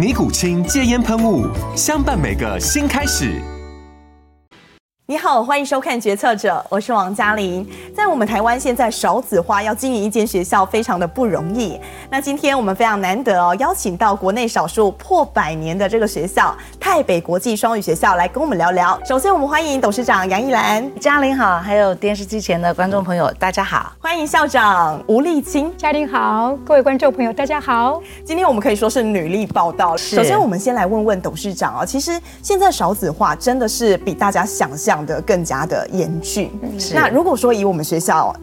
尼古清戒烟喷雾，相伴每个新开始。你好，欢迎收看《决策者》，我是王嘉玲。在我们台湾，现在少子化，要经营一间学校非常的不容易。那今天我们非常难得哦，邀请到国内少数破百年的这个学校——泰北国际双语学校，来跟我们聊聊。首先，我们欢迎董事长杨一兰。嘉玲好，还有电视机前的观众朋友，大家好。欢迎校长吴丽清。嘉玲好，各位观众朋友，大家好。今天我们可以说是女力报道。首先，我们先来问问董事长啊，其实现在少子化真的是比大家想象的更加的严峻。那如果说以我们学校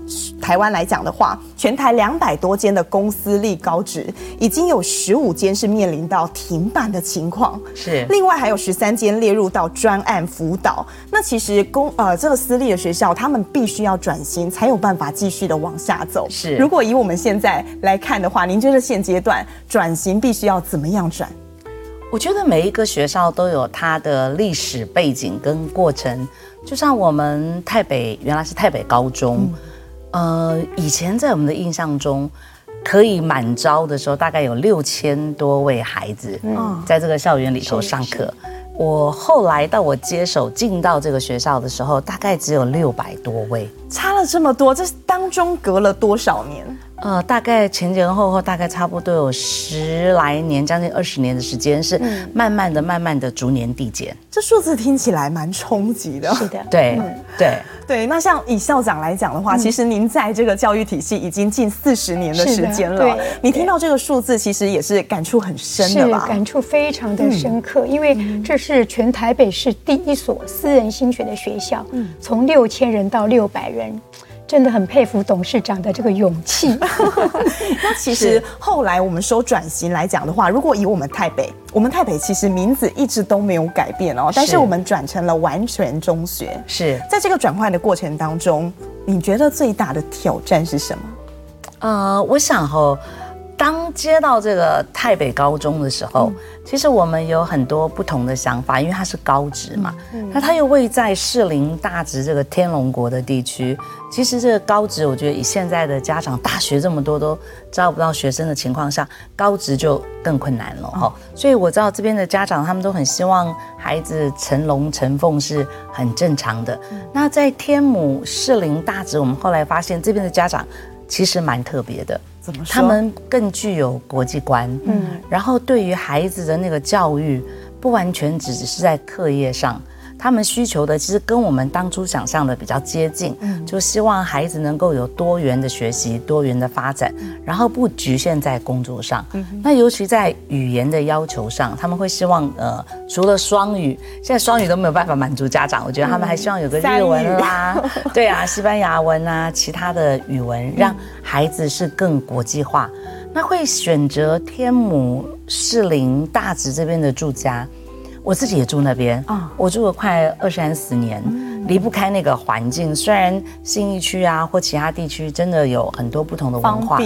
台湾来讲的话，全台两百多间的公私立高职，已经有十五间是面临到停办的情况。是，另外还有十三间列入到专案辅导。那其实公呃这个私立的学校，他们必须要转型，才有办法继续的往下走。是，如果以我们现在来看的话，您觉得现阶段转型必须要怎么样转？我觉得每一个学校都有它的历史背景跟过程。就像我们台北原来是台北高中，嗯、呃，以前在我们的印象中，可以满招的时候，大概有六千多位孩子在这个校园里头上课。我后来到我接手进到这个学校的时候，大概只有六百多位，差了这么多，这当中隔了多少年？呃，大概前前后后大概差不多有十来年，将近二十年的时间，是慢慢的、慢慢的逐年递减。这数字听起来蛮冲击的。是的，对，嗯、对，对。那像以校长来讲的话，嗯、其实您在这个教育体系已经近四十年的时间了。对，你听到这个数字，其实也是感触很深的吧？是，感触非常的深刻，嗯、因为这是全台北市第一所私人新学的学校，嗯，从六千人到六百人。真的很佩服董事长的这个勇气。那其实后来我们说转型来讲的话，如果以我们台北，我们台北其实名字一直都没有改变哦，但是我们转成了完全中学。是在这个转换的过程当中，你觉得最大的挑战是什么？呃，我想哈。当接到这个台北高中的时候，嗯、其实我们有很多不同的想法，因为它是高职嘛，嗯、那它又位在士林大直这个天龙国的地区。其实这个高职，我觉得以现在的家长，大学这么多都招不到学生的情况下，高职就更困难了哈。嗯、所以我知道这边的家长他们都很希望孩子成龙成凤是很正常的。嗯、那在天母士林大直，我们后来发现这边的家长其实蛮特别的。他们更具有国际观，嗯，然后对于孩子的那个教育，不完全只是在课业上。他们需求的其实跟我们当初想象的比较接近，嗯，就希望孩子能够有多元的学习、多元的发展，然后不局限在工作上。嗯，那尤其在语言的要求上，他们会希望呃，除了双语，现在双语都没有办法满足家长，我觉得他们还希望有个日文啦，对啊，西班牙文啊，其他的语文，让孩子是更国际化。那会选择天母、士林、大直这边的住家。我自己也住那边啊，我住了快二三十年，离不开那个环境。虽然新义区啊或其他地区真的有很多不同的文化，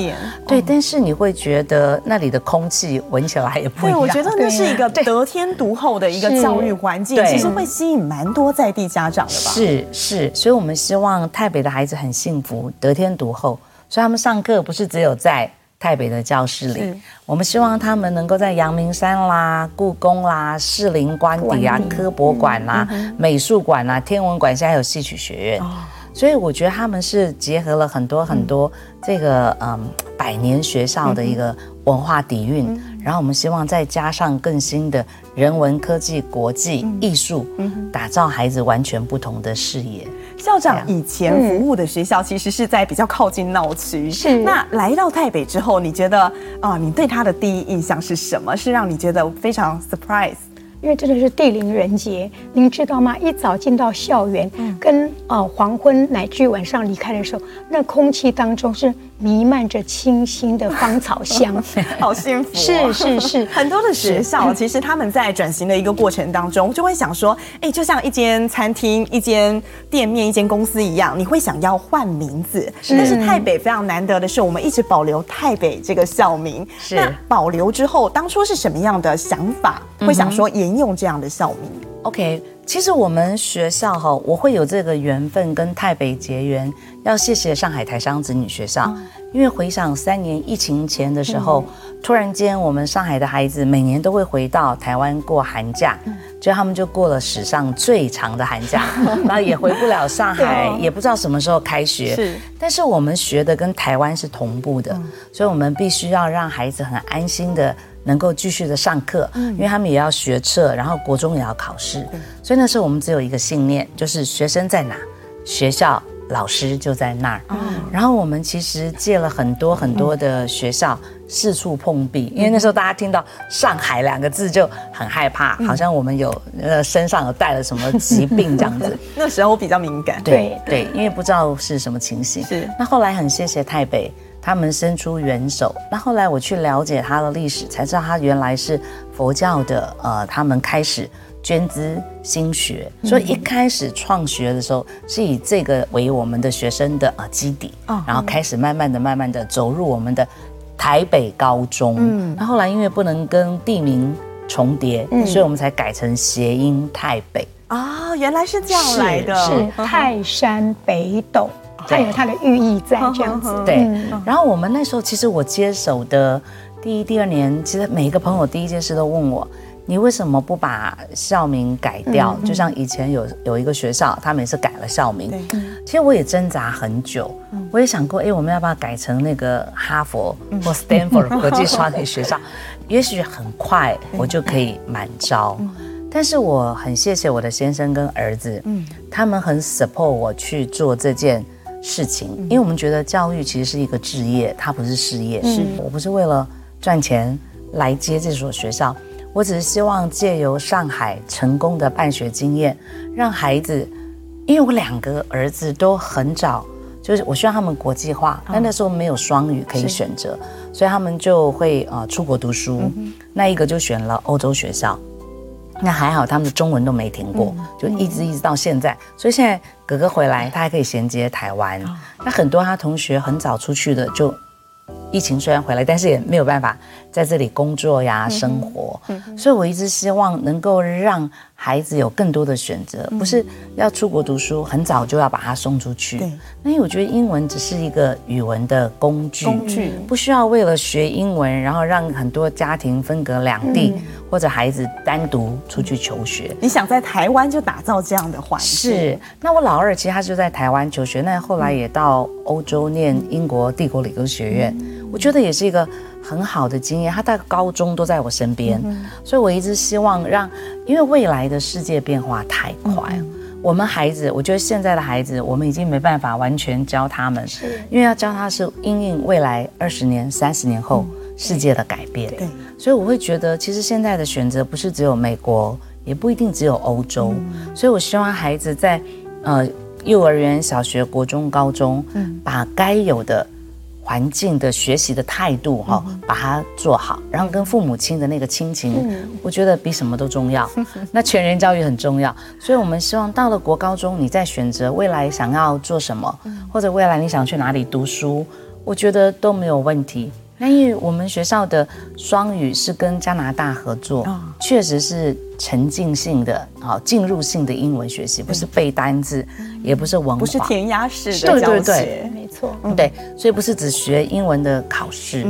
对，但是你会觉得那里的空气闻起来也不一样。对，我觉得那是一个得天独厚的一个教育环境，其实会吸引蛮多在地家长的吧。是是，所以我们希望台北的孩子很幸福，得天独厚，所以他们上课不是只有在。泰北的教室里，我们希望他们能够在阳明山啦、故宫啦、士林官邸啊、科博馆啦、美术馆啦、天文馆，现在还有戏曲学院，哦、所以我觉得他们是结合了很多很多这个嗯百年学校的一个文化底蕴，然后我们希望再加上更新的人文、科技、国际、艺术，打造孩子完全不同的视野。校长以前服务的学校其实是在比较靠近闹区，是。那来到台北之后，你觉得啊，你对他的第一印象是什么？是让你觉得非常 surprise？因为真的是地灵人杰，您知道吗？一早进到校园，跟呃黄昏乃至晚上离开的时候，那空气当中是弥漫着清新的芳草香，好幸福。是是是，很多的学校其实他们在转型的一个过程当中，就会想说，哎，就像一间餐厅、一间店面、一间公司一样，你会想要换名字。但是台北非常难得的是，我们一直保留台北这个校名。是。那保留之后，当初是什么样的想法？会想说沿用这样的校名？OK。其实我们学校哈，我会有这个缘分跟台北结缘，要谢谢上海台商子女学校，因为回想三年疫情前的时候，突然间我们上海的孩子每年都会回到台湾过寒假，就他们就过了史上最长的寒假，然后也回不了上海，也不知道什么时候开学。是，但是我们学的跟台湾是同步的，所以我们必须要让孩子很安心的。能够继续的上课，因为他们也要学测，然后国中也要考试，所以那时候我们只有一个信念，就是学生在哪，学校老师就在那儿。然后我们其实借了很多很多的学校，四处碰壁，因为那时候大家听到“上海”两个字就很害怕，好像我们有呃身上有带了什么疾病这样子。那时候我比较敏感，对对，因为不知道是什么情形。是。那后来很谢谢台北。他们伸出援手，那后来我去了解他的历史，才知道他原来是佛教的。呃，他们开始捐资兴学，所以一开始创学的时候是以这个为我们的学生的呃基底，然后开始慢慢的、慢慢的走入我们的台北高中。嗯，那后来因为不能跟地名重叠，所以我们才改成谐音太北。哦，原来是这样来的，是泰山北斗。它有它的寓意在这样子，对。然后我们那时候，其实我接手的第一、第二年，其实每一个朋友第一件事都问我，你为什么不把校名改掉？就像以前有有一个学校，他们也是改了校名。其实我也挣扎很久，我也想过，哎，我们要不要改成那个哈佛或 Stanford 国际双语学校？也许很快我就可以满招。但是我很谢谢我的先生跟儿子，嗯他们很 support 我去做这件。事情，因为我们觉得教育其实是一个职业，它不是事业。是我不是为了赚钱来接这所学校，我只是希望借由上海成功的办学经验，让孩子，因为我两个儿子都很早，就是我希望他们国际化，但那时候没有双语可以选择，所以他们就会呃出国读书，那一个就选了欧洲学校。那还好，他们的中文都没停过，就一直一直到现在。所以现在哥哥回来，他还可以衔接台湾。那很多他同学很早出去的，就疫情虽然回来，但是也没有办法在这里工作呀、生活。所以我一直希望能够让孩子有更多的选择，不是要出国读书，很早就要把他送出去。那因为我觉得英文只是一个语文的工具，工具不需要为了学英文，然后让很多家庭分隔两地，或者孩子单独出去求学。你想在台湾就打造这样的环境？是。那我老二其实他就在台湾求学，那后来也到欧洲念英国帝国理工学院，我觉得也是一个。很好的经验，他大概高中都在我身边，嗯、所以我一直希望让，因为未来的世界变化太快，嗯、我们孩子，我觉得现在的孩子，我们已经没办法完全教他们，是因为要教他是因应未来二十年、三十年后世界的改变，对，所以我会觉得，其实现在的选择不是只有美国，也不一定只有欧洲，嗯、所以我希望孩子在呃幼儿园、小学、国中、高中，嗯，把该有的。环境的学习的态度哈，把它做好，然后跟父母亲的那个亲情，我觉得比什么都重要。那全人教育很重要，所以我们希望到了国高中，你在选择未来想要做什么，或者未来你想去哪里读书，我觉得都没有问题。那因为我们学校的双语是跟加拿大合作，确实是沉浸性的、好进入性的英文学习，不是背单字，也不是文化，不是填鸭式的教学，对对。对，没错，对，所以不是只学英文的考试。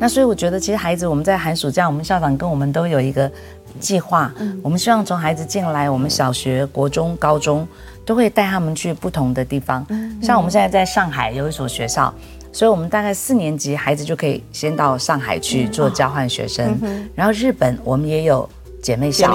那所以我觉得，其实孩子我们在寒暑假，我们校长跟我们都有一个计划，我们希望从孩子进来，我们小学、国中、高中都会带他们去不同的地方。像我们现在在上海有一所学校。所以我们大概四年级孩子就可以先到上海去做交换学生，然后日本我们也有姐妹校，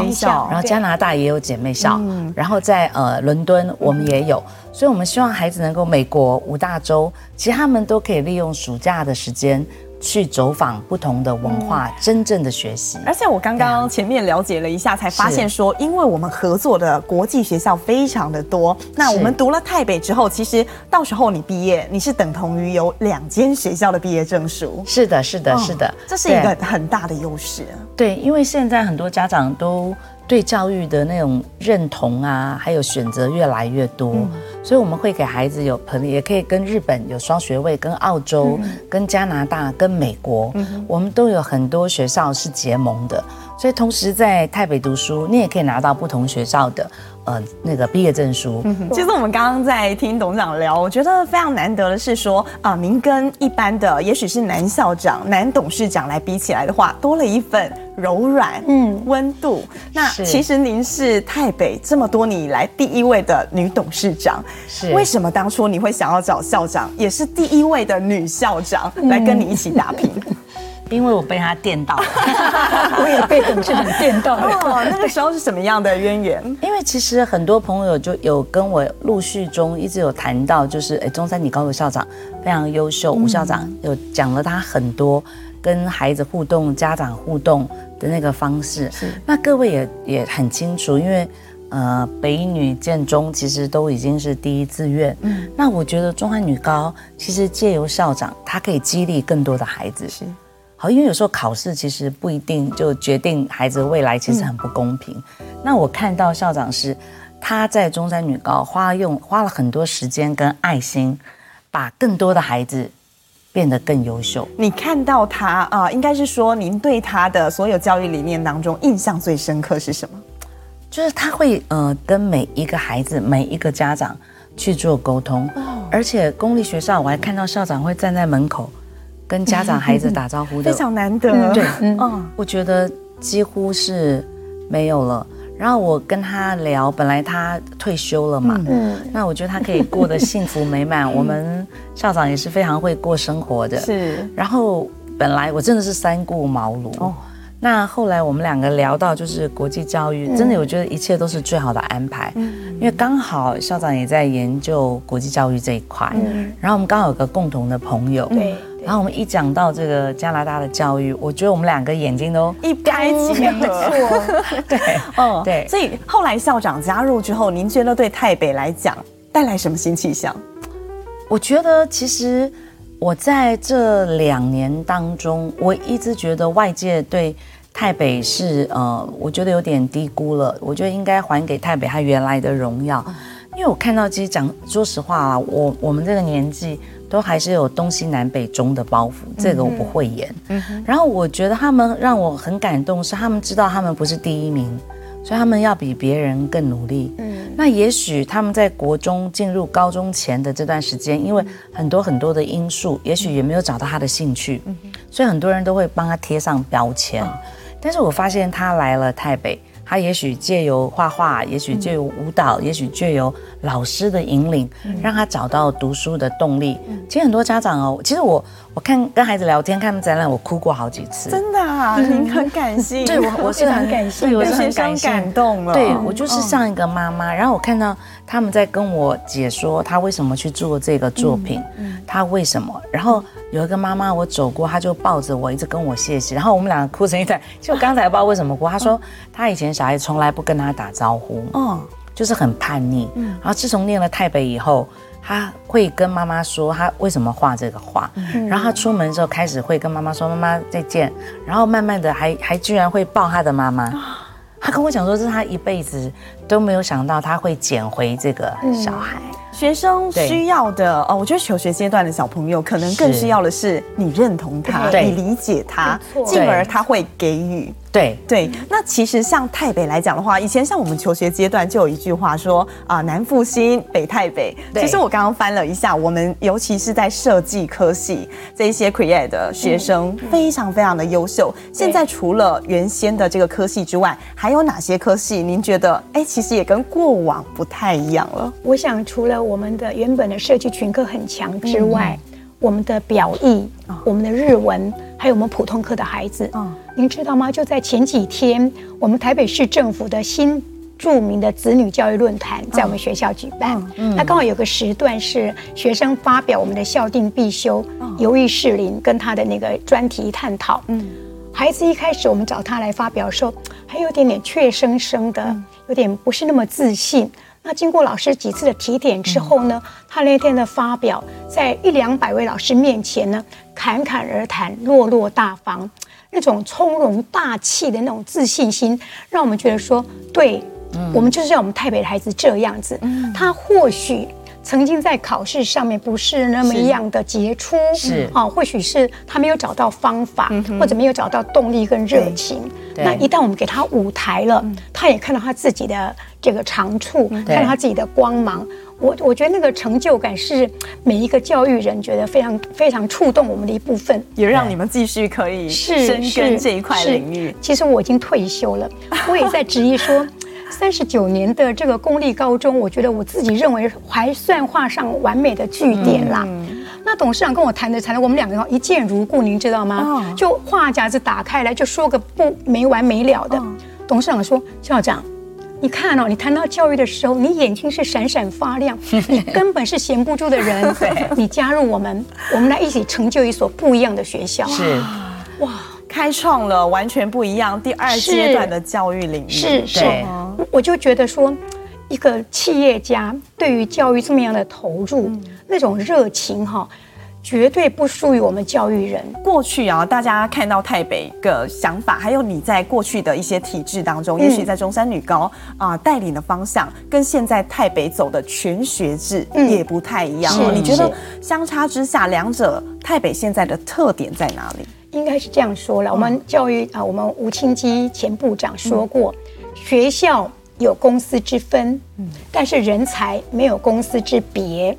然后加拿大也有姐妹校，然后在呃伦敦我们也有，所以我们希望孩子能够美国五大洲，其实他们都可以利用暑假的时间。去走访不同的文化，嗯、真正的学习。而且我刚刚前面了解了一下，才发现说，因为我们合作的国际学校非常的多，那我们读了台北之后，其实到时候你毕业，你是等同于有两间学校的毕业证书。是的，是的，是的，哦，这是一个很大的优势。对，因为现在很多家长都。对教育的那种认同啊，还有选择越来越多，嗯、所以我们会给孩子有朋友，也可以跟日本有双学位，跟澳洲、嗯、跟加拿大、跟美国，嗯、我们都有很多学校是结盟的。所以同时在台北读书，你也可以拿到不同学校的。呃，那个毕业证书。嗯，其实我们刚刚在听董事长聊，我觉得非常难得的是说，啊、呃，您跟一般的也许是男校长、男董事长来比起来的话，多了一份柔软，嗯，温度。那其实您是台北这么多年以来第一位的女董事长，是为什么当初你会想要找校长，也是第一位的女校长来跟你一起打拼？嗯 因为我被他电到了，我也被董事长电到了。哦，那个时候是什么样的渊源？因为其实很多朋友就有跟我陆续中一直有谈到，就是哎，中山女高的校长非常优秀，吴校长有讲了他很多跟孩子互动、家长互动的那个方式。是，那各位也也很清楚，因为呃，北女建中其实都已经是第一志愿。嗯，那我觉得中山女高其实借由校长，他可以激励更多的孩子。是。好，因为有时候考试其实不一定就决定孩子的未来，其实很不公平。嗯、那我看到校长是他在中山女高花用花了很多时间跟爱心，把更多的孩子变得更优秀。你看到他啊、呃，应该是说您对他的所有教育理念当中印象最深刻是什么？就是他会呃跟每一个孩子、每一个家长去做沟通，哦、而且公立学校我还看到校长会站在门口。跟家长、孩子打招呼的非常难得，对，嗯，我觉得几乎是没有了。然后我跟他聊，本来他退休了嘛，嗯，那我觉得他可以过得幸福美满。我们校长也是非常会过生活的，是。然后本来我真的是三顾茅庐，哦，那后来我们两个聊到就是国际教育，真的我觉得一切都是最好的安排，嗯，因为刚好校长也在研究国际教育这一块，嗯，然后我们刚好有个共同的朋友，对。然后我们一讲到这个加拿大的教育，我觉得我们两个眼睛都一拍即合。对，嗯，对。所以后来校长加入之后，您觉得对泰北来讲带来什么新气象？我觉得其实我在这两年当中，我一直觉得外界对泰北是呃，我觉得有点低估了。我觉得应该还给泰北它原来的荣耀，因为我看到其实讲说实话啊，我我们这个年纪。都还是有东西南北中的包袱，这个我不会演。然后我觉得他们让我很感动，是他们知道他们不是第一名，所以他们要比别人更努力。嗯。那也许他们在国中进入高中前的这段时间，因为很多很多的因素，也许也没有找到他的兴趣，所以很多人都会帮他贴上标签。但是我发现他来了台北。他也许借由画画，也许借由舞蹈，嗯、也许借由老师的引领，嗯、让他找到读书的动力。嗯、其实很多家长哦，其实我我看跟孩子聊天看展览，我哭过好几次。真的啊，您、嗯、很感性。对，我我是很感性，对，我是很感性，感动了。对，我就是像一个妈妈，嗯、然后我看到他们在跟我解说他为什么去做这个作品，嗯嗯、他为什么，然后。有一个妈妈，我走过，她就抱着我，一直跟我谢谢，然后我们两个哭成一团。就刚才不知道为什么哭，她说她以前小孩从来不跟她打招呼，嗯，就是很叛逆。嗯，然后自从念了太北以后，她会跟妈妈说他为什么画这个画，嗯、然后他出门的时候开始会跟妈妈说妈妈再见，然后慢慢的还还居然会抱他的妈妈。他跟我讲说，这是他一辈子都没有想到，他会捡回这个小孩。嗯学生需要的哦，我觉得求学阶段的小朋友可能更需要的是你认同他，你理解他，进而他会给予。对对，那其实像泰北来讲的话，以前像我们求学阶段就有一句话说啊，南复兴，北台北。其实我刚刚翻了一下，我们尤其是在设计科系这一些 create 的学生，非常非常的优秀。现在除了原先的这个科系之外，还有哪些科系？您觉得哎，其实也跟过往不太一样了？我想除了我们的原本的设计群科很强之外。我们的表意、我们的日文，还有我们普通课的孩子。嗯，您知道吗？就在前几天，我们台北市政府的新著名的子女教育论坛在我们学校举办。嗯，那刚好有个时段是学生发表我们的校定必修《游艺士林》跟他的那个专题探讨。嗯，孩子一开始我们找他来发表的时候，还有点点怯生生的，有点不是那么自信。那经过老师几次的提点之后呢，他那天的发表，在一两百位老师面前呢，侃侃而谈，落落大方，那种从容大气的那种自信心，让我们觉得说，对，我们就是要我们台北的孩子这样子。他或许曾经在考试上面不是那么一样的杰出，是。啊，或许是他没有找到方法，或者没有找到动力跟热情。那一旦我们给他舞台了，他也看到他自己的。这个长处，看到他自己的光芒，我我觉得那个成就感是每一个教育人觉得非常非常触动我们的一部分，也让你们继续可以深耕这一块领域。其实我已经退休了，我也在质疑说，三十九年的这个公立高中，我觉得我自己认为还算画上完美的句点啦。嗯、那董事长跟我谈的谈的，我们两个人一见如故，您知道吗？哦、就话匣子打开来就说个不没完没了的。哦、董事长说，校长。你看哦，你谈到教育的时候，你眼睛是闪闪发亮，你根本是闲不住的人。你加入我们，我们来一起成就一所不一样的学校。是，哇，开创了完全不一样第二阶段的教育领域。是是，我就觉得说，一个企业家对于教育这么样的投入，那种热情哈。绝对不输于我们教育人。过去啊，大家看到台北的想法，还有你在过去的一些体制当中，嗯、也许在中山女高啊、呃、带领的方向，跟现在台北走的全学制也不太一样。嗯、你觉得相差之下，两者台北现在的特点在哪里？应该是这样说了。我们教育啊，我们吴清基前部长说过，嗯、学校有公司之分，嗯、但是人才没有公司之别。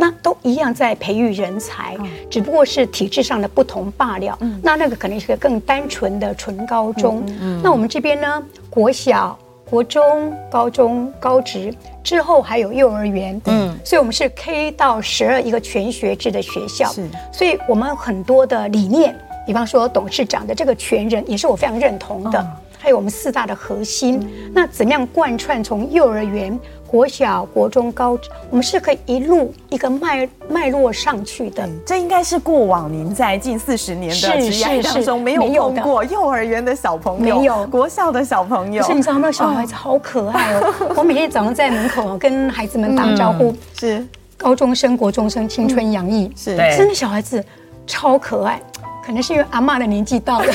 那都一样在培育人才，只不过是体制上的不同罢了。那那个可能是个更单纯的纯高中。那我们这边呢，国小、国中、高中、高职之后还有幼儿园。嗯，所以我们是 K 到十二一个全学制的学校。是，所以我们很多的理念，比方说董事长的这个全人，也是我非常认同的。还有我们四大的核心，那怎么样贯穿从幼儿园？国小、国中、高职，我们是可以一路一个脉脉络上去的。这应该是过往您在近四十年的职业当中没有碰过幼儿园的小朋友，没有国校的小朋友。你知道那小孩子好可爱哦！我每天早上在门口跟孩子们打招呼，是高中生、国中生，青春洋溢，是真的小孩子超可爱。可能是因为阿妈的年纪到了。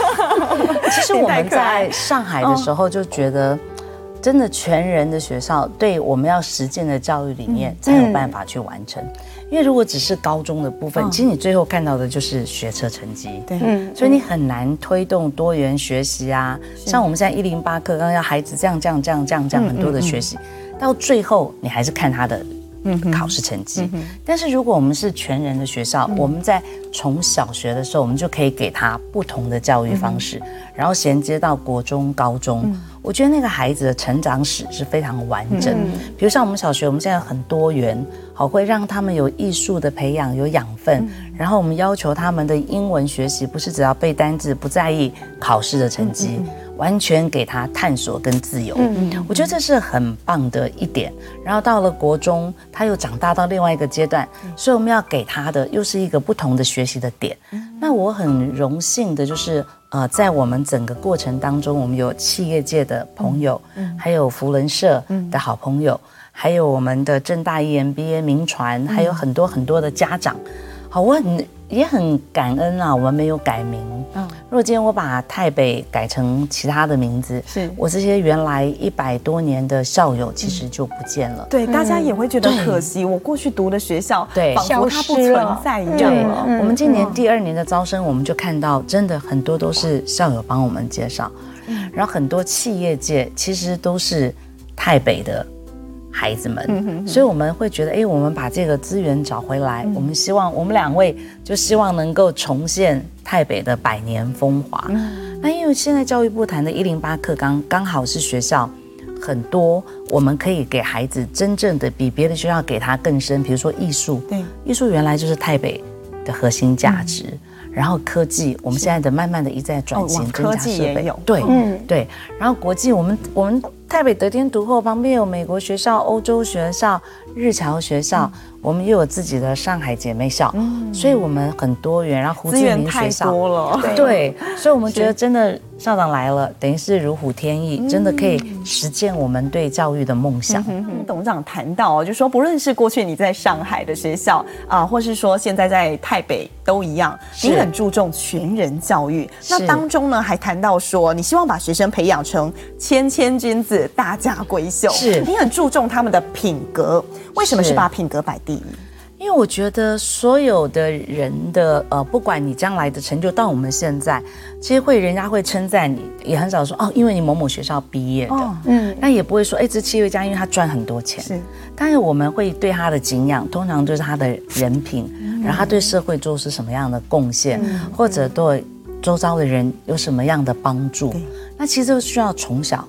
其实我们在上海的时候就觉得。真的全人的学校，对我们要实践的教育理念才有办法去完成。因为如果只是高中的部分，其实你最后看到的就是学车成绩。对，所以你很难推动多元学习啊。像我们现在一零八课刚要孩子这样这样这样这样这样很多的学习，到最后你还是看他的考试成绩。但是如果我们是全人的学校，我们在从小学的时候，我们就可以给他不同的教育方式，然后衔接到国中、高中。我觉得那个孩子的成长史是非常完整。比如像我们小学，我们现在很多元，好会让他们有艺术的培养，有养分。然后我们要求他们的英文学习，不是只要背单字，不在意考试的成绩，完全给他探索跟自由。嗯我觉得这是很棒的一点。然后到了国中，他又长大到另外一个阶段，所以我们要给他的又是一个不同的学习的点。那我很荣幸的就是。呃，在我们整个过程当中，我们有企业界的朋友，嗯，还有福伦社的好朋友，嗯、还有我们的正大 EMBA 名传，嗯、还有很多很多的家长。好，我很也很感恩啊，我们没有改名。嗯，如果今天我把台北改成其他的名字，是我这些原来一百多年的校友其实就不见了。对，大家也会觉得可惜。我过去读的学校，对，仿佛它不存在一样了。我们今年第二年的招生，我们就看到真的很多都是校友帮我们介绍，然后很多企业界其实都是台北的。孩子们，所以我们会觉得，哎，我们把这个资源找回来，我们希望我们两位就希望能够重现台北的百年风华。嗯。那因为现在教育部谈的一零八课纲，刚好是学校很多，我们可以给孩子真正的比别的学校给他更深，比如说艺术，对，艺术原来就是台北的核心价值。嗯。然后科技，我们现在的慢慢的一再转型，科技也有，对，嗯，对。然后国际，我们我们台北得天独厚，旁边有美国学校、欧洲学校、日侨学校。嗯我们又有自己的上海姐妹校，嗯，所以我们很多元。然后胡志明学校多了，对，所以我们觉得真的校长来了，等于是如虎添翼，真的可以实践我们对教育的梦想。董事长谈到，就说不论是过去你在上海的学校啊，或是说现在在台北都一样，你很注重全人教育。那当中呢，还谈到说，你希望把学生培养成谦谦君子、大家闺秀。是你很注重他们的品格，为什么是把品格摆第一？因为我觉得所有的人的呃，不管你将来的成就到我们现在，其实会人家会称赞你，也很少说哦，因为你某某学校毕业的，哦、嗯，那也不会说哎，这企业家因为他赚很多钱，是，但是我们会对他的敬仰，通常就是他的人品，嗯、然后他对社会做出什么样的贡献，嗯、或者对周遭的人有什么样的帮助，嗯、那其实就需要从小。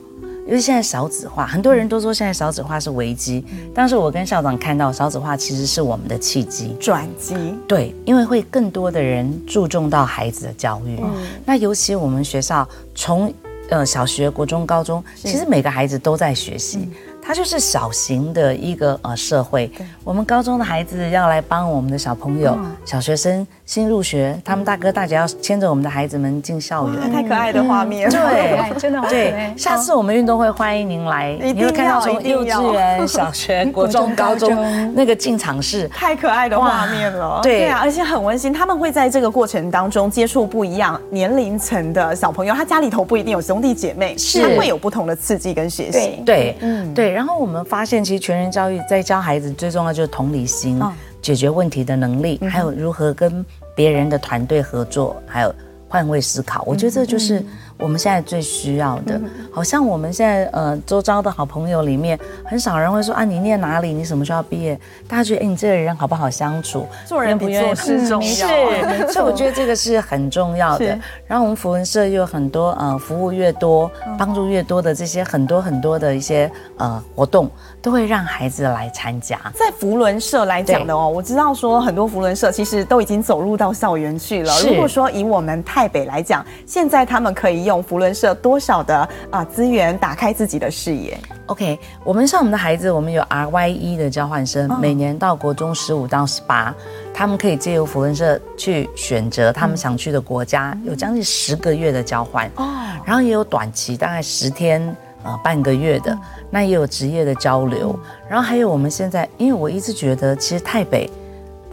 因为现在少子化，很多人都说现在少子化是危机，但是我跟校长看到少子化其实是我们的契机。转机。对，因为会更多的人注重到孩子的教育，嗯、那尤其我们学校从呃小学、国中、高中，其实每个孩子都在学习。它就是小型的一个呃社会，我们高中的孩子要来帮我们的小朋友、小学生新入学，他们大哥大姐要牵着我们的孩子们进校园，太可爱的画面，对，真的对。下次我们运动会欢迎您来，你会看到从幼稚园、小学、国中、高中那个进场式，太可爱的画面了，对。啊，而且很温馨。他们会在这个过程当中接触不一样年龄层的小朋友，他家里头不一定有兄弟姐妹，是。他会有不同的刺激跟学习，对，嗯，对。然后我们发现，其实全人教育在教孩子最重要就是同理心、解决问题的能力，还有如何跟别人的团队合作，还有换位思考。我觉得这就是。我们现在最需要的，好像我们现在呃周遭的好朋友里面，很少人会说啊，你念哪里？你什么学校毕业？大家觉得哎，你这个人好不好相处？做人不做事重要，是，所以我觉得这个是很重要的。然后我们福文社又有很多呃服务越多，帮助越多的这些很多很多的一些呃活动，都会让孩子来参加。在福伦社来讲的哦，我知道说很多福伦社其实都已经走入到校园去了。如果说以我们台北来讲，现在他们可以。用扶轮社多少的啊资源打开自己的视野？OK，我们像我们的孩子，我们有 RYE 的交换生，每年到国中十五到十八，他们可以借由福伦社去选择他们想去的国家，有将近十个月的交换哦，然后也有短期大概十天呃半个月的，那也有职业的交流，然后还有我们现在，因为我一直觉得其实台北。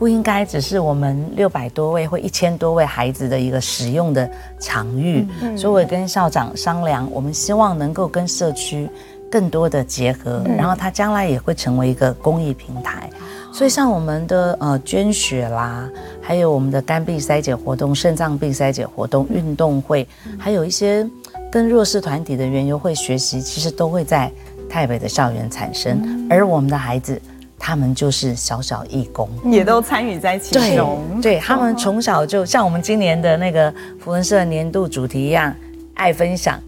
不应该只是我们六百多位或一千多位孩子的一个使用的场域，所以我也跟校长商量，我们希望能够跟社区更多的结合，然后它将来也会成为一个公益平台。所以像我们的呃捐血啦，还有我们的肝病筛检活动、肾脏病筛检活动、运动会，还有一些跟弱势团体的园游会学习，其实都会在台北的校园产生，而我们的孩子。他们就是小小义工，也都参与在其中。对，对他们从小就像我们今年的那个福文社年度主题一样，爱分享，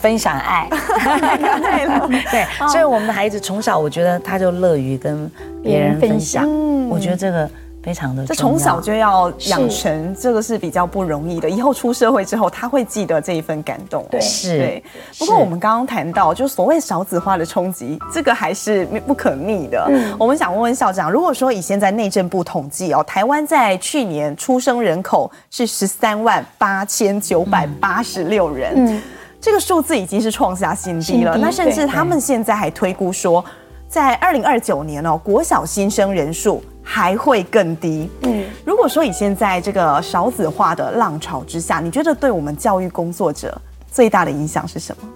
分享爱。对，所以我们的孩子从小，我觉得他就乐于跟别人分享。我觉得这个。非常的，这从小就要养成，这个是比较不容易的。以后出社会之后，他会记得这一份感动。对，是。对。不过我们刚刚谈到，就所谓少子化的冲击，这个还是不可逆的。嗯。我们想问问校长，如果说以现在内政部统计哦，台湾在去年出生人口是十三万八千九百八十六人，嗯，这个数字已经是创下新低了。那甚至他们现在还推估说，在二零二九年哦，国小新生人数。还会更低。嗯，如果说以现在这个少子化的浪潮之下，你觉得对我们教育工作者最大的影响是什么？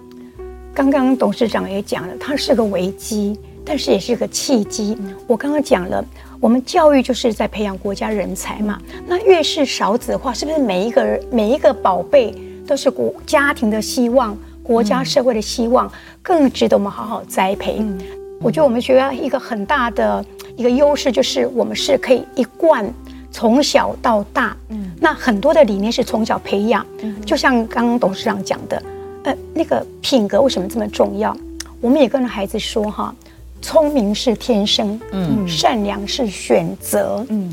刚刚董事长也讲了，它是个危机，但是也是个契机。我刚刚讲了，我们教育就是在培养国家人才嘛。那越是少子化，是不是每一个人每一个宝贝都是国家庭的希望，国家社会的希望，更值得我们好好栽培？嗯，我觉得我们学校一个很大的。一个优势就是我们是可以一贯从小到大，嗯，那很多的理念是从小培养，嗯，就像刚刚董事长讲的，呃，那个品格为什么这么重要？我们也跟孩子说哈，聪明是天生，嗯，善良是选择，嗯，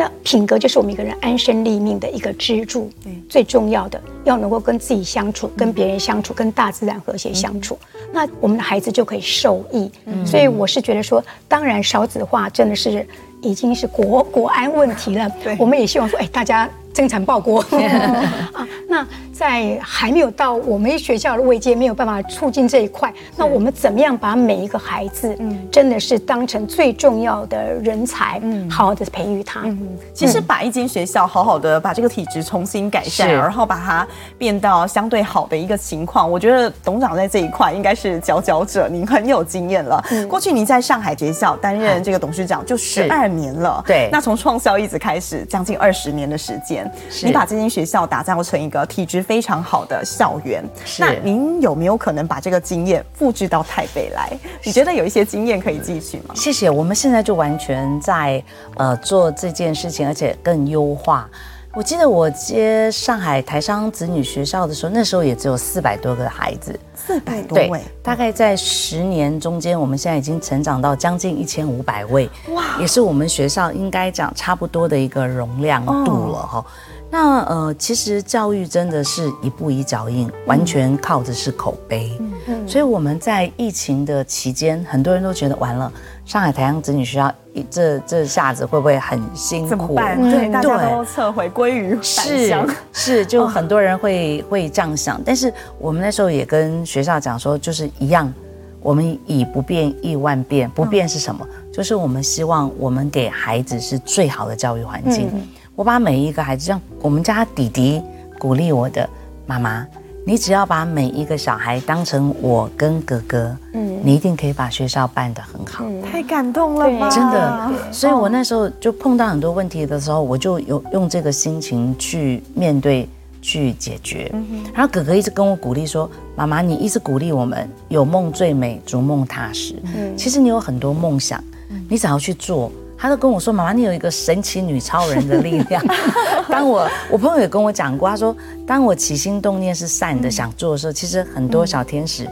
那品格就是我们一个人安身立命的一个支柱，对，最重要的要能够跟自己相处，跟别人相处，跟大自然和谐相处，那我们的孩子就可以受益。所以我是觉得说，当然少子化真的是已经是国国安问题了，我们也希望说，哎，大家。增产报国 啊！那在还没有到我们学校的位阶，没有办法促进这一块，那我们怎么样把每一个孩子，嗯，真的是当成最重要的人才，嗯，好好的培育他。嗯，其实把一间学校好好的把这个体质重新改善，然后把它变到相对好的一个情况，我觉得董长在这一块应该是佼佼者，您很有经验了。过去您在上海学校担任这个董事长就十二年了，对，那从创校一直开始，将近二十年的时间。你把这间学校打造成一个体质非常好的校园，那您有没有可能把这个经验复制到台北来？你觉得有一些经验可以继续吗？谢谢，我们现在就完全在呃做这件事情，而且更优化。我记得我接上海台商子女学校的时候，那时候也只有四百多个孩子，四百多位，大概在十年中间，我们现在已经成长到将近一千五百位，哇，也是我们学校应该讲差不多的一个容量度了哈。哦那呃，其实教育真的是一步一脚印，完全靠的是口碑。嗯嗯，所以我们在疫情的期间，很多人都觉得完了，上海台商子女学校这这下子会不会很辛苦？怎么办？对，大家都撤回归于返乡。是是，就很多人会会这样想。但是我们那时候也跟学校讲说，就是一样，我们以不变应万变。不变是什么？就是我们希望我们给孩子是最好的教育环境。我把每一个孩子，像我们家弟弟鼓励我的妈妈，你只要把每一个小孩当成我跟哥哥，嗯，你一定可以把学校办得很好。太感动了吧，真的。所以我那时候就碰到很多问题的时候，我就有用这个心情去面对、去解决。然后哥哥一直跟我鼓励说：“妈妈，你一直鼓励我们，有梦最美，逐梦踏实。嗯，其实你有很多梦想，你只要去做。”他都跟我说：“妈妈，你有一个神奇女超人的力量。”当我我朋友也跟我讲过，他说：“当我起心动念是善的，嗯、想做的时候，其实很多小天使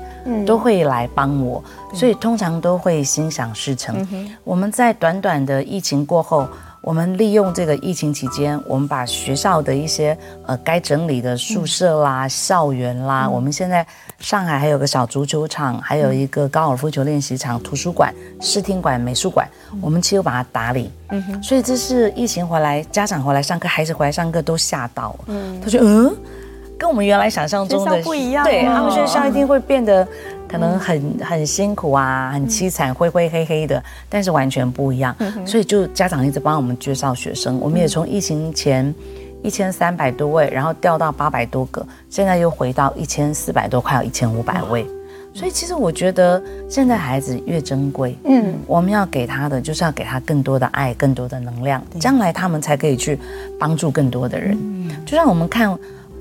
都会来帮我，嗯、所以通常都会心想事成。嗯”我们在短短的疫情过后。我们利用这个疫情期间，我们把学校的一些呃该整理的宿舍啦、嗯、校园啦，嗯、我们现在上海还有个小足球场，还有一个高尔夫球练习场、图书馆、视听馆、美术馆，嗯、我们其实把它打理。嗯哼，所以这是疫情回来，家长回来上课，孩子回来上课都吓到了。嗯，他说嗯。跟我们原来想象中的不一样，对，他们学校一定会变得可能很很辛苦啊，很凄惨，灰灰黑黑的，但是完全不一样。所以就家长一直帮我们介绍学生，我们也从疫情前一千三百多位，然后掉到八百多个，现在又回到一千四百多，快要一千五百位。所以其实我觉得现在孩子越珍贵，嗯，我们要给他的就是要给他更多的爱，更多的能量，将来他们才可以去帮助更多的人。就像我们看。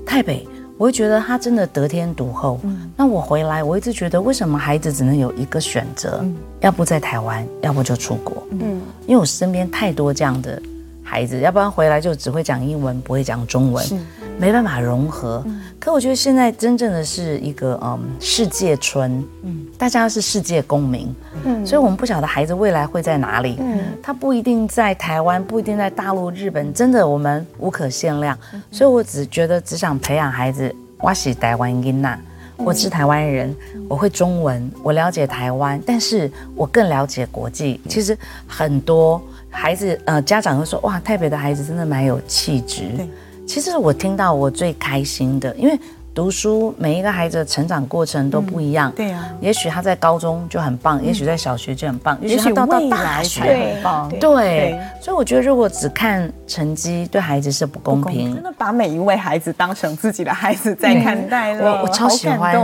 台北，我会觉得他真的得天独厚。嗯，那我回来，我一直觉得为什么孩子只能有一个选择？嗯，要不在台湾，要不就出国。嗯，因为我身边太多这样的孩子，要不然回来就只会讲英文，不会讲中文。没办法融合，嗯、可我觉得现在真正的是一个嗯世界村，嗯，大家是世界公民，嗯，所以我们不晓得孩子未来会在哪里，嗯，他不一定在台湾，不一定在大陆、日本，真的我们无可限量，嗯、所以我只觉得只想培养孩子，我是台湾囡仔，我是台湾人，我会中文，我了解台湾，但是我更了解国际。其实很多孩子呃家长会说，哇，台北的孩子真的蛮有气质。其实我听到我最开心的，因为读书每一个孩子的成长过程都不一样。对啊，也许他在高中就很棒，也许在小学就很棒，也许到到大学很棒。对，所以我觉得如果只看成绩，对孩子是不公平。真的把每一位孩子当成自己的孩子在看待了。我我超喜欢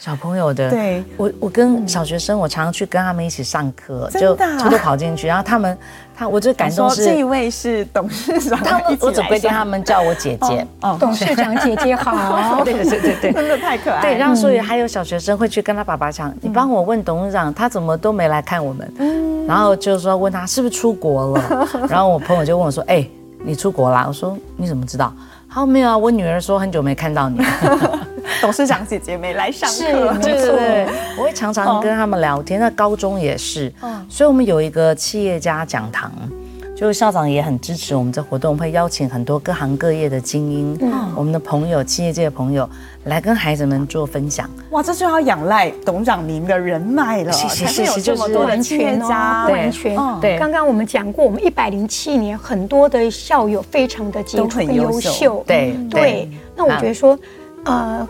小朋友的。对，我我跟小学生，我常常去跟他们一起上课，就偷偷跑进去，然后他们。他我就感动是这一位是董事长，他们我总规定他们叫我姐姐。哦，董事长姐姐好。对对对对，真的太可爱。对，然后所以还有小学生会去跟他爸爸讲：“你帮我问董事长，他怎么都没来看我们。”然后就是说问他是不是出国了。然后我朋友就问我说：“哎，你出国啦？”我说：“你怎么知道？”他说：“没有啊，我女儿说很久没看到你。” 董事长姐姐没来上课，是，对对对，我会常常跟他们聊天。那高中也是，所以我们有一个企业家讲堂。就校长也很支持我们这活动，会邀请很多各行各业的精英，嗯，我们的朋友，企业界的朋友来跟孩子们做分享。哇，这就要仰赖董事长您的人脉了，其实有这么多的企业家，完全。对，刚刚我们讲过，我们一百零七年很多的校友非常的杰出、优秀。对对，那我觉得说，呃。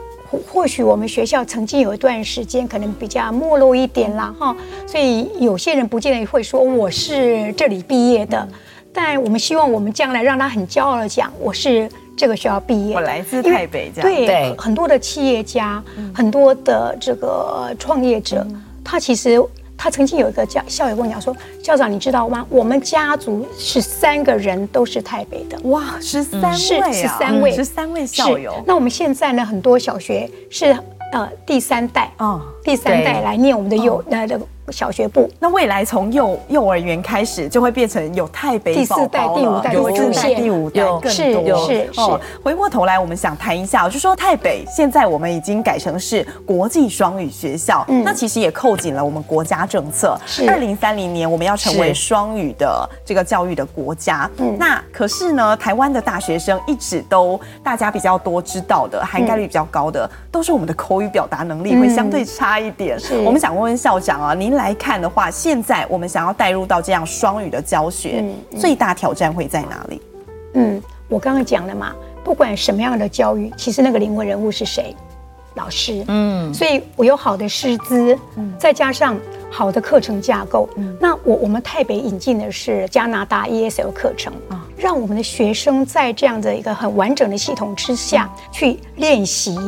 或许我们学校曾经有一段时间可能比较没落一点啦，哈，所以有些人不见得会说我是这里毕业的，但我们希望我们将来让他很骄傲的讲我是这个学校毕业，我来自台北这样，对，很多的企业家，很多的这个创业者，他其实。他曾经有一个教校友跟我讲说：“校长，你知道吗？我们家族是三个人都是台北的。哇，十三位啊，十三位，十三位校友。那我们现在呢，很多小学是呃第三代啊，第三代来念我们的幼来的。”小学部，那未来从幼幼儿园开始就会变成有台北第四代、第五代会出现，第五代更多。是是是。回过头来，我们想谈一下，就说台北现在我们已经改成是国际双语学校，那其实也扣紧了我们国家政策。是。二零三零年我们要成为双语的这个教育的国家。嗯。那可是呢，台湾的大学生一直都大家比较多知道的，涵盖率比较高的，都是我们的口语表达能力会相对差一点。是。我们想问问校长啊，您。来看的话，现在我们想要带入到这样双语的教学，嗯嗯、最大挑战会在哪里？嗯，我刚刚讲了嘛，不管什么样的教育，其实那个灵魂人物是谁？老师。嗯，所以我有好的师资，嗯，再加上好的课程架构，嗯，那我我们台北引进的是加拿大 ESL 课程啊，让我们的学生在这样的一个很完整的系统之下去练习，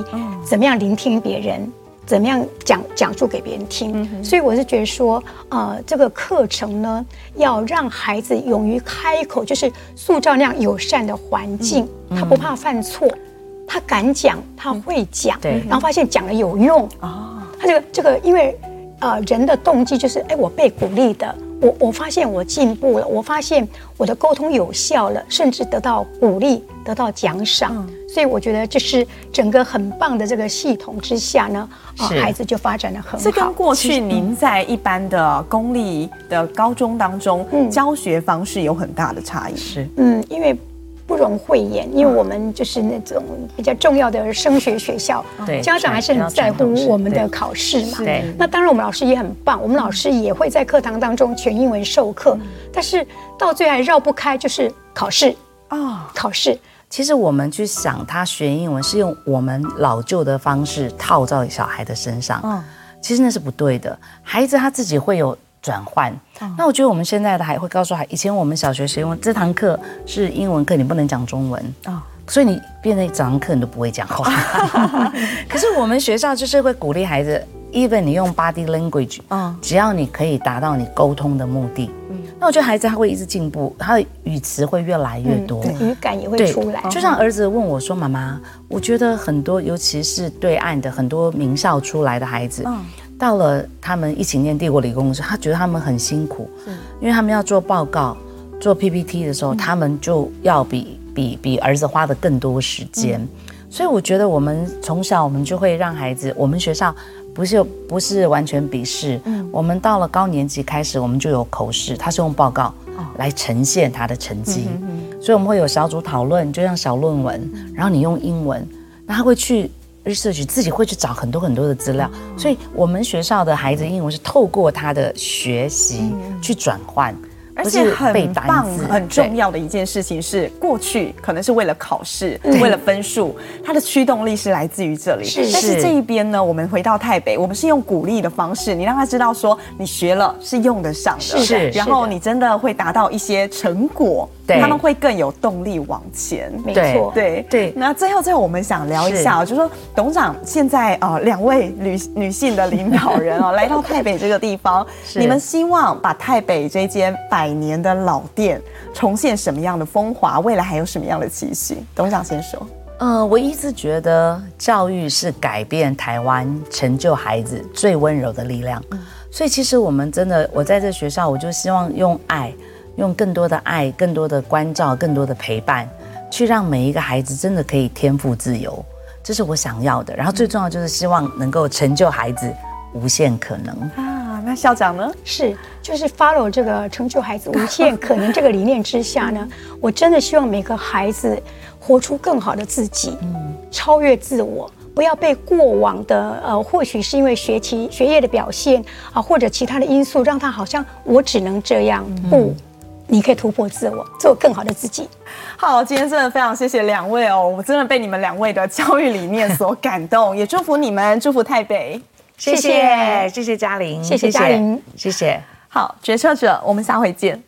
怎么样聆听别人。怎么样讲讲述给别人听？嗯、所以我是觉得说，呃，这个课程呢，要让孩子勇于开口，就是塑造那样友善的环境，嗯、他不怕犯错，他敢讲，他会讲，对，然后发现讲了有用啊。他这个这个，因为呃，人的动机就是，哎，我被鼓励的。我我发现我进步了，我发现我的沟通有效了，甚至得到鼓励，得到奖赏。嗯、所以我觉得这是整个很棒的这个系统之下呢，啊、呃，孩子就发展的很好。这跟过去您在一般的公立的高中当中、嗯、教学方式有很大的差异。是，嗯，因为。不容讳言，因为我们就是那种比较重要的升学学校，对，家长还是很在乎我们的考试嘛。对，那当然我们老师也很棒，我们老师也会在课堂当中全英文授课，但是到最后还绕不开就是考试啊，考试。其实我们去想，他学英文是用我们老旧的方式套在小孩的身上，嗯其实那是不对的。孩子他自己会有。转换，那我觉得我们现在的还会告诉孩，以前我们小学时用这堂课是英文课，你不能讲中文。啊，所以你变成整堂课你都不会讲话。可是我们学校就是会鼓励孩子，even 你用 body language，只要你可以达到你沟通的目的，那我觉得孩子他会一直进步，他的语词会越来越多，语感也会出来。就像儿子问我说：“妈妈，我觉得很多，尤其是对岸的很多名校出来的孩子。”到了他们一起念帝国理工的时候，他觉得他们很辛苦，是。因为他们要做报告、做 PPT 的时候，嗯、他们就要比比比儿子花的更多时间。嗯、所以我觉得我们从小我们就会让孩子，我们学校不是不是完全笔试，嗯，我们到了高年级开始，我们就有口试，他是用报告来呈现他的成绩，所以我们会有小组讨论，就像小论文，然后你用英文，那他会去。Research 自己会去找很多很多的资料，所以我们学校的孩子英文是透过他的学习去转换。而且很棒，很重要的一件事情是，过去可能是为了考试，为了分数，它的驱动力是来自于这里。是，但是这一边呢，我们回到台北，我们是用鼓励的方式，你让他知道说，你学了是用得上的，是，然后你真的会达到一些成果，他们会更有动力往前。没错，对对。那最后最后，我们想聊一下，就是说董事长现在啊，两位女女性的领导人啊，来到台北这个地方，你们希望把台北这间百年的老店重现什么样的风华？未来还有什么样的期许？董事长先说。呃，我一直觉得教育是改变台湾、成就孩子最温柔的力量。嗯、所以其实我们真的，我在这学校，我就希望用爱，用更多的爱、更多的关照、更多的陪伴，去让每一个孩子真的可以天赋自由，这是我想要的。然后最重要就是希望能够成就孩子无限可能。啊那校长呢？是，就是 follow 这个成就孩子无限可能这个理念之下呢，我真的希望每个孩子活出更好的自己，嗯，超越自我，不要被过往的呃，或许是因为学习学业的表现啊，或者其他的因素，让他好像我只能这样，不。你可以突破自我，做更好的自己。好，今天真的非常谢谢两位哦，我真的被你们两位的教育理念所感动，也祝福你们，祝福台北。谢谢，谢谢嘉玲，谢谢嘉玲，谢谢。好，决策者，我们下回见。